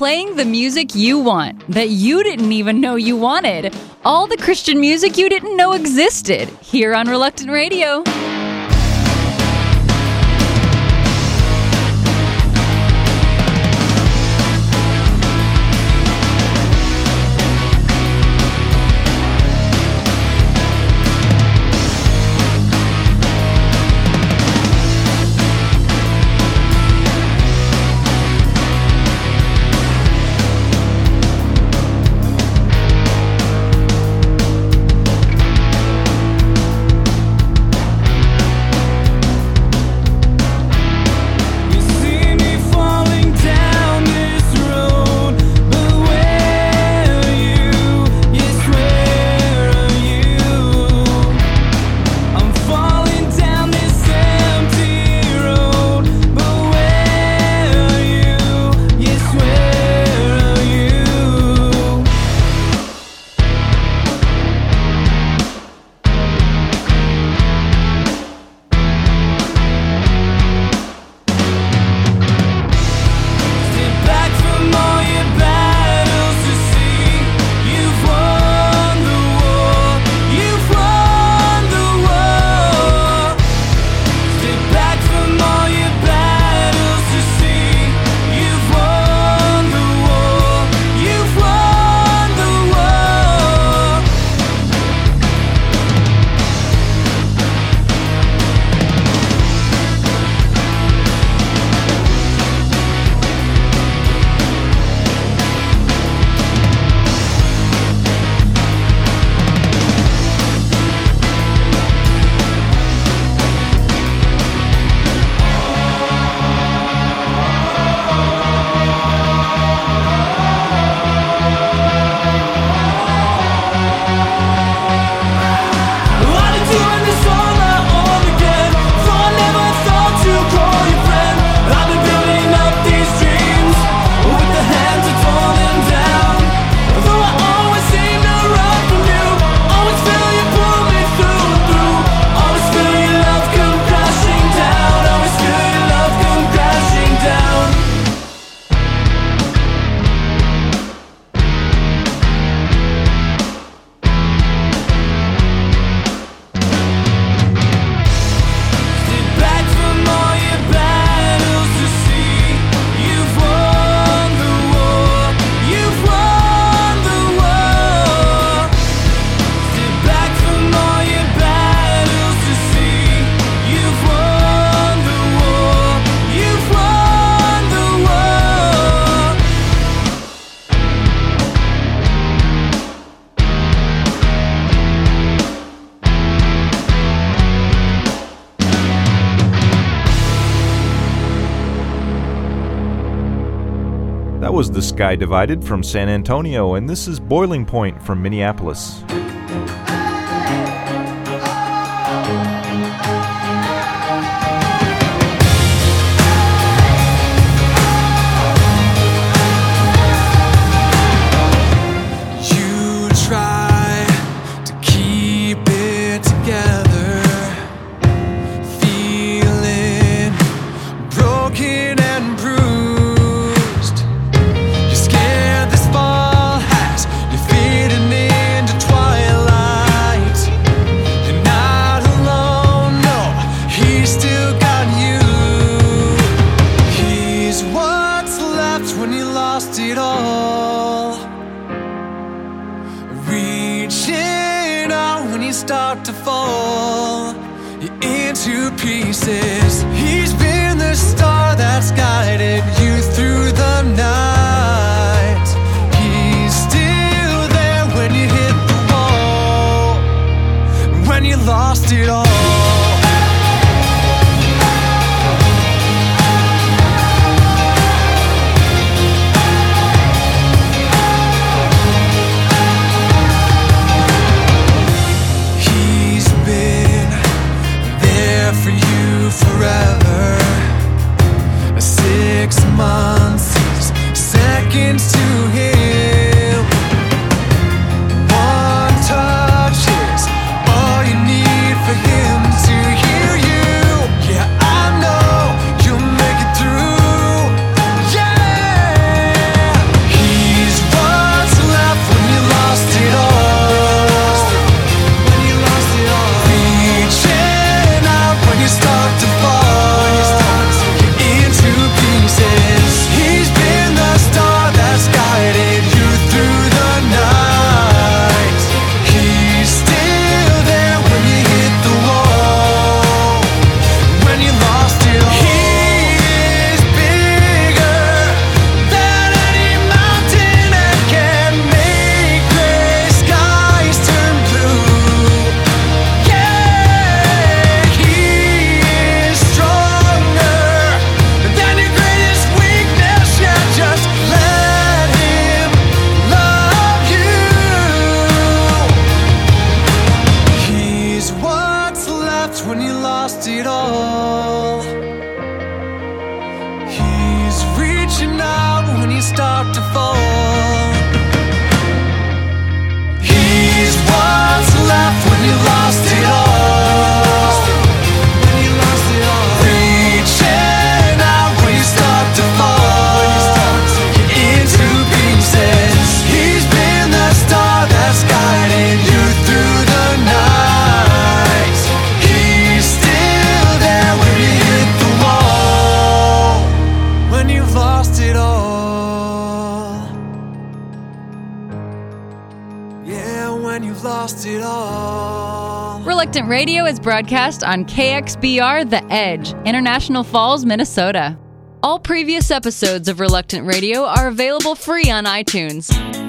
playing the music you want that you didn't even know you wanted. All the Christian music you didn't know existed here on Reluctant Radio. Sky Divided from San Antonio, and this is Boiling Point from Minneapolis. When you've lost it all. Reluctant Radio is broadcast on KXBR The Edge, International Falls, Minnesota. All previous episodes of Reluctant Radio are available free on iTunes.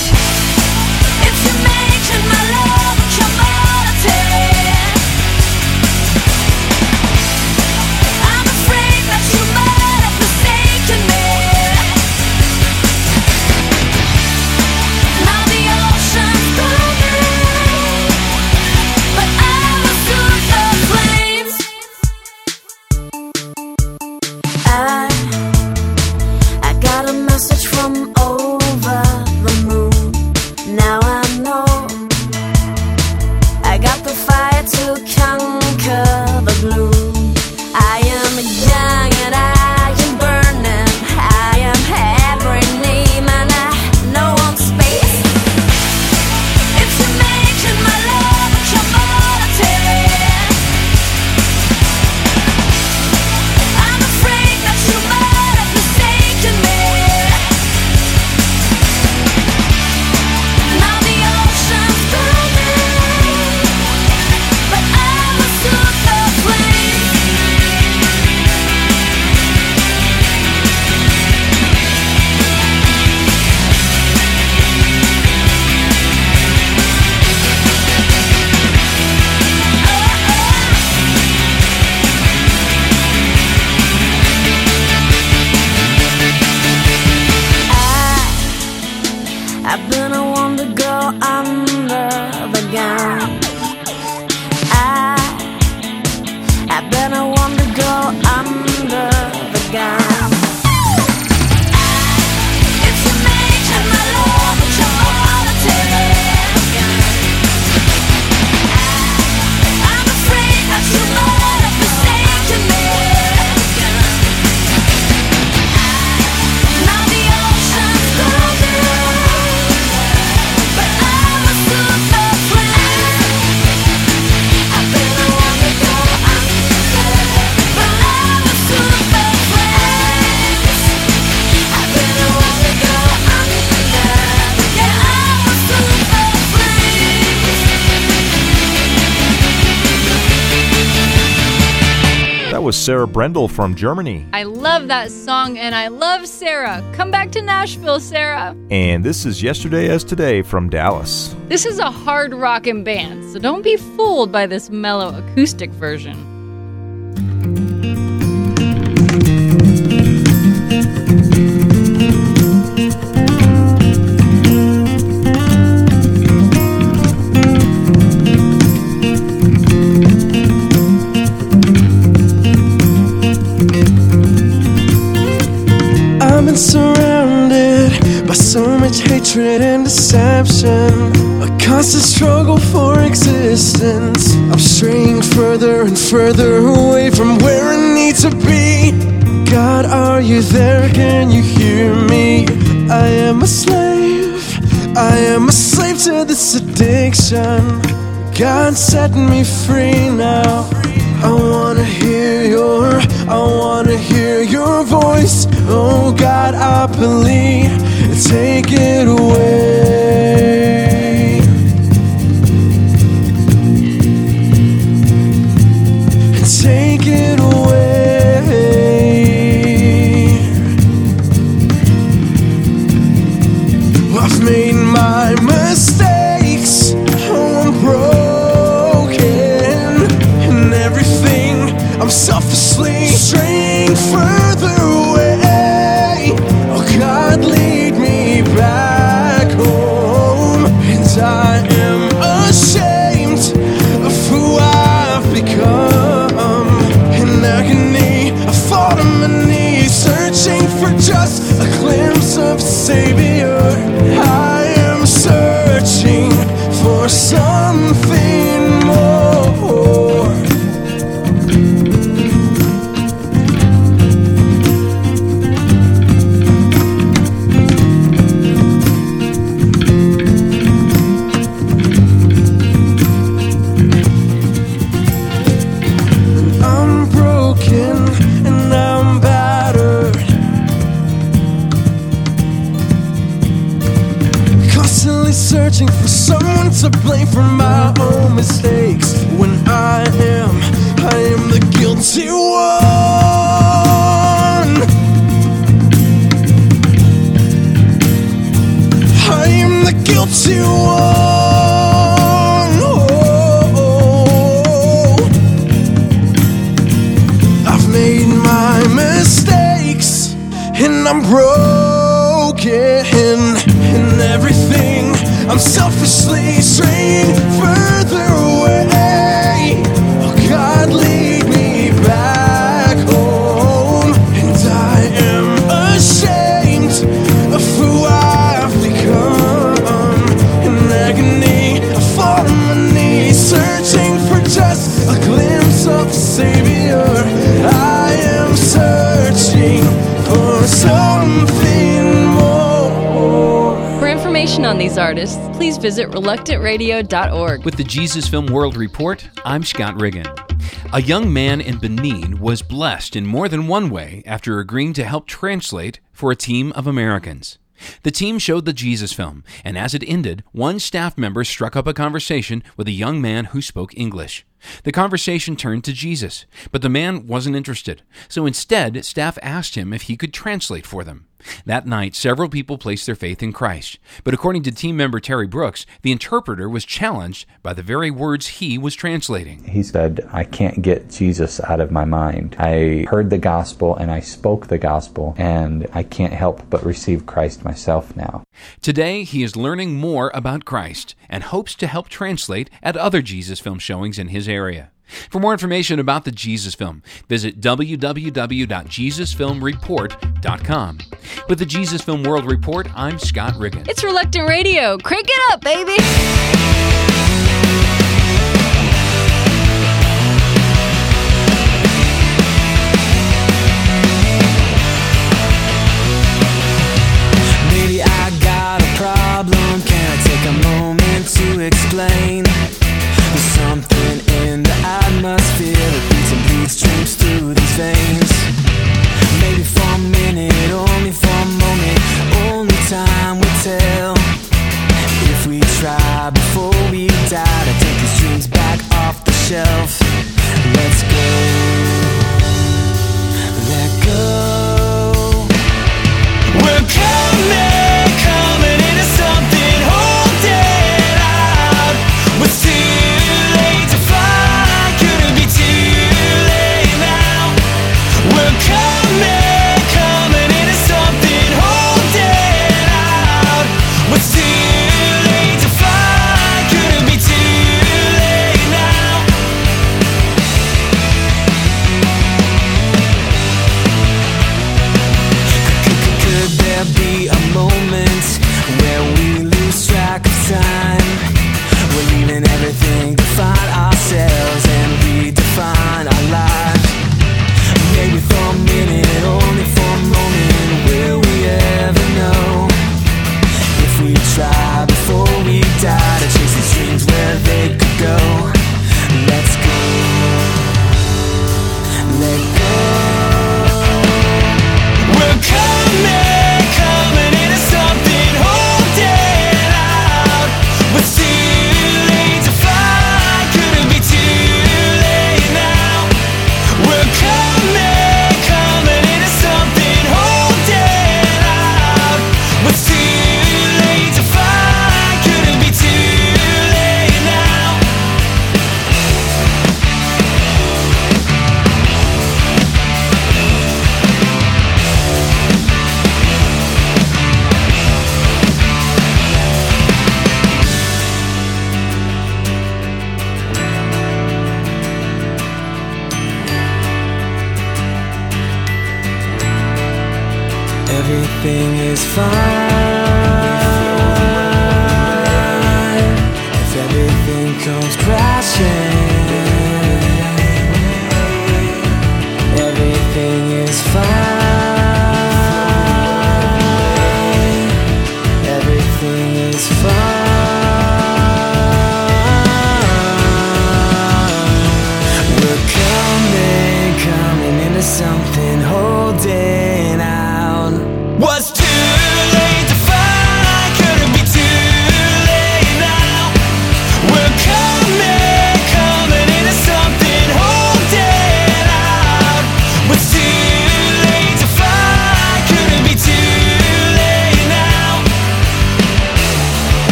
If you're making my love Sarah Brendel from Germany. I love that song and I love Sarah. Come back to Nashville, Sarah. And this is Yesterday as Today from Dallas. This is a hard rockin' band, so don't be fooled by this mellow acoustic version. Hatred and deception. A constant struggle for existence. I'm straying further and further away from where I need to be. God, are you there? Can you hear me? I am a slave. I am a slave to this addiction. God set me free now. I wanna hear your, I wanna hear your voice. Oh God, I believe. Take it away. Take it away. I've made my mistakes. Searching for someone to blame for my own mistakes. When I am, I am the guilty one. I am the guilty one. Oh, I've made my mistakes and I'm broken straying further away. Oh, God, lead me back home. And I am ashamed of who I've become. In agony, I fall my knees, searching for just a glimpse of Savior. I am searching for something information on these artists, please visit reluctantradio.org. With the Jesus Film World Report, I'm Scott Riggin. A young man in Benin was blessed in more than one way after agreeing to help translate for a team of Americans. The team showed the Jesus film, and as it ended, one staff member struck up a conversation with a young man who spoke English. The conversation turned to Jesus, but the man wasn't interested, so instead, staff asked him if he could translate for them. That night, several people placed their faith in Christ, but according to team member Terry Brooks, the interpreter was challenged by the very words he was translating. He said, I can't get Jesus out of my mind. I heard the gospel and I spoke the gospel, and I can't help but receive Christ myself now. Today, he is learning more about Christ and hopes to help translate at other Jesus film showings in his area. For more information about the Jesus film, visit www.jesusfilmreport.com. With the Jesus Film World Report, I'm Scott Riggin. It's Reluctant Radio. Crank it up, baby. Maybe veins. Maybe for a minute, only for a moment, only time will tell. If we try before we die to take these dreams back off the shelf,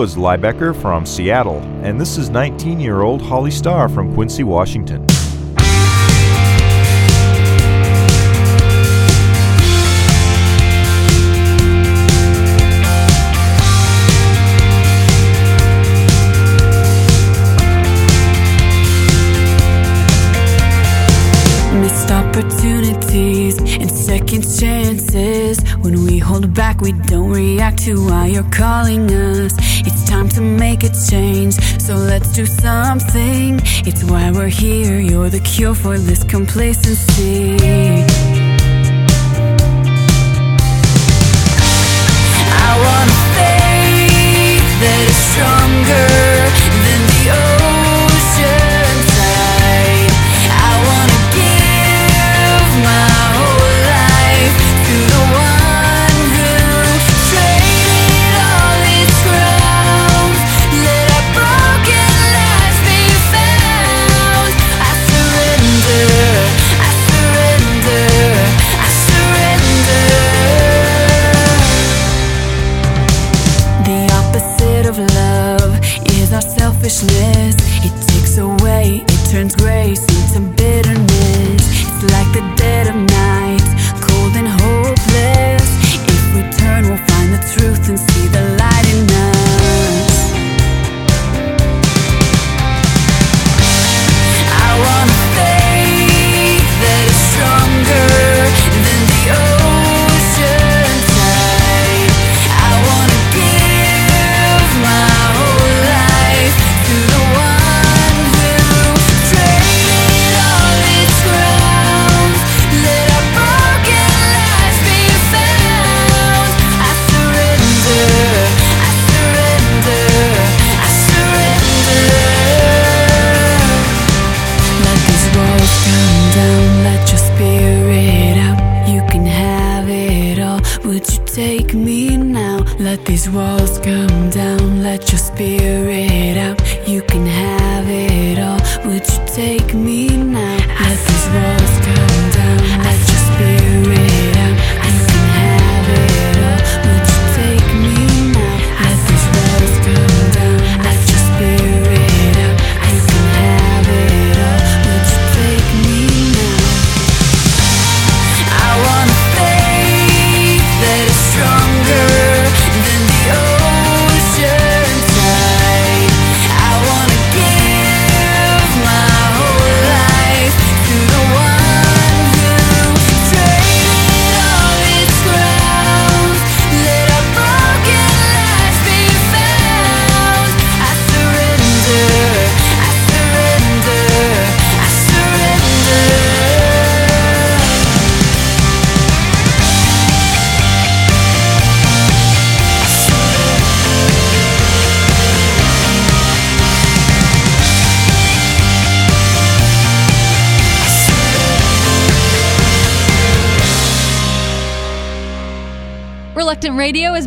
was Liebecker from Seattle, and this is 19 year old Holly Starr from Quincy, Washington. opportunity and second chances. When we hold back, we don't react to why you're calling us. It's time to make a change, so let's do something. It's why we're here. You're the cure for this complacency. I wanna faith that is stronger.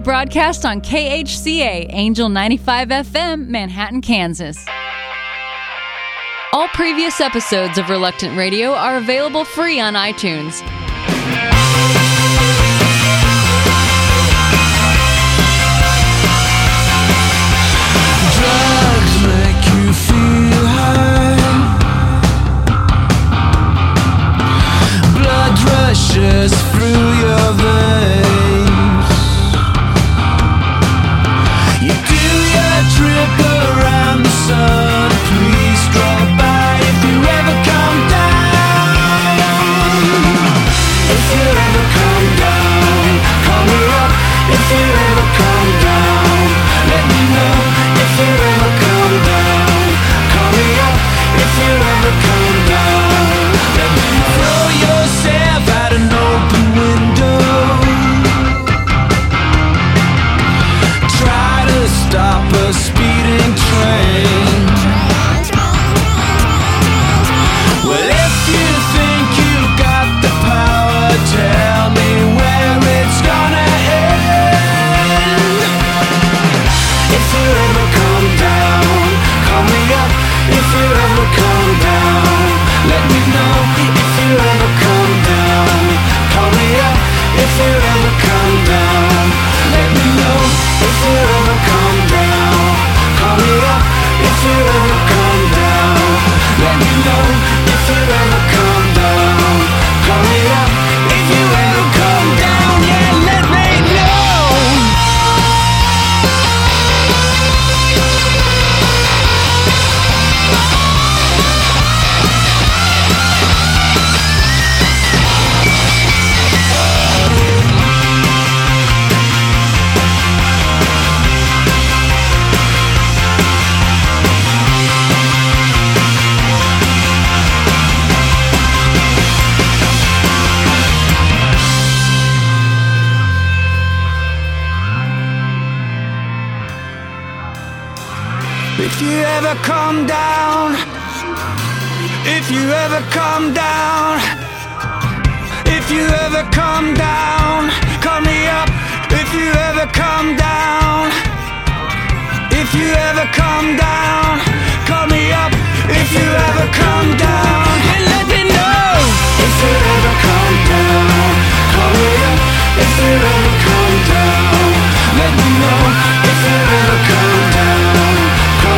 broadcast on KHCA, Angel 95 FM, Manhattan, Kansas. All previous episodes of Reluctant Radio are available free on iTunes. If you ever come down, if you ever come down, if you ever come down, call me up. If you ever come down, if you ever come down, call me up. If you ever come down, and let me know. If you ever come down, call me up. If you ever come down, let me know. If you ever come down.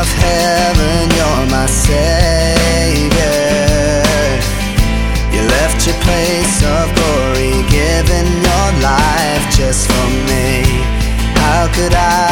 of heaven, you're my savior. You left your place of glory, giving your life just for me. How could I?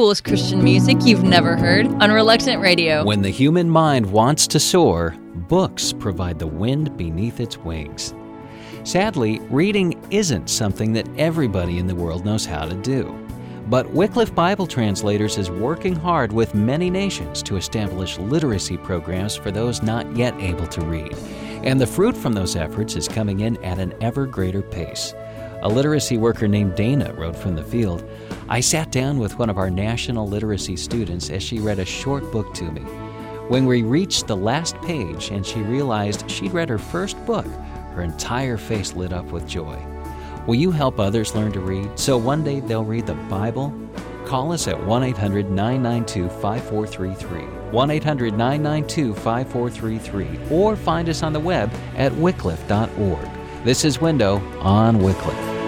Coolest Christian music you've never heard on Reluctant Radio. When the human mind wants to soar, books provide the wind beneath its wings. Sadly, reading isn't something that everybody in the world knows how to do. But Wycliffe Bible Translators is working hard with many nations to establish literacy programs for those not yet able to read. And the fruit from those efforts is coming in at an ever greater pace. A literacy worker named Dana wrote from the field I sat down with one of our national literacy students as she read a short book to me. When we reached the last page and she realized she'd read her first book, her entire face lit up with joy. Will you help others learn to read so one day they'll read the Bible? Call us at 1 800 992 5433. 1 800 992 5433. Or find us on the web at wycliffe.org. This is Window on Wycliffe.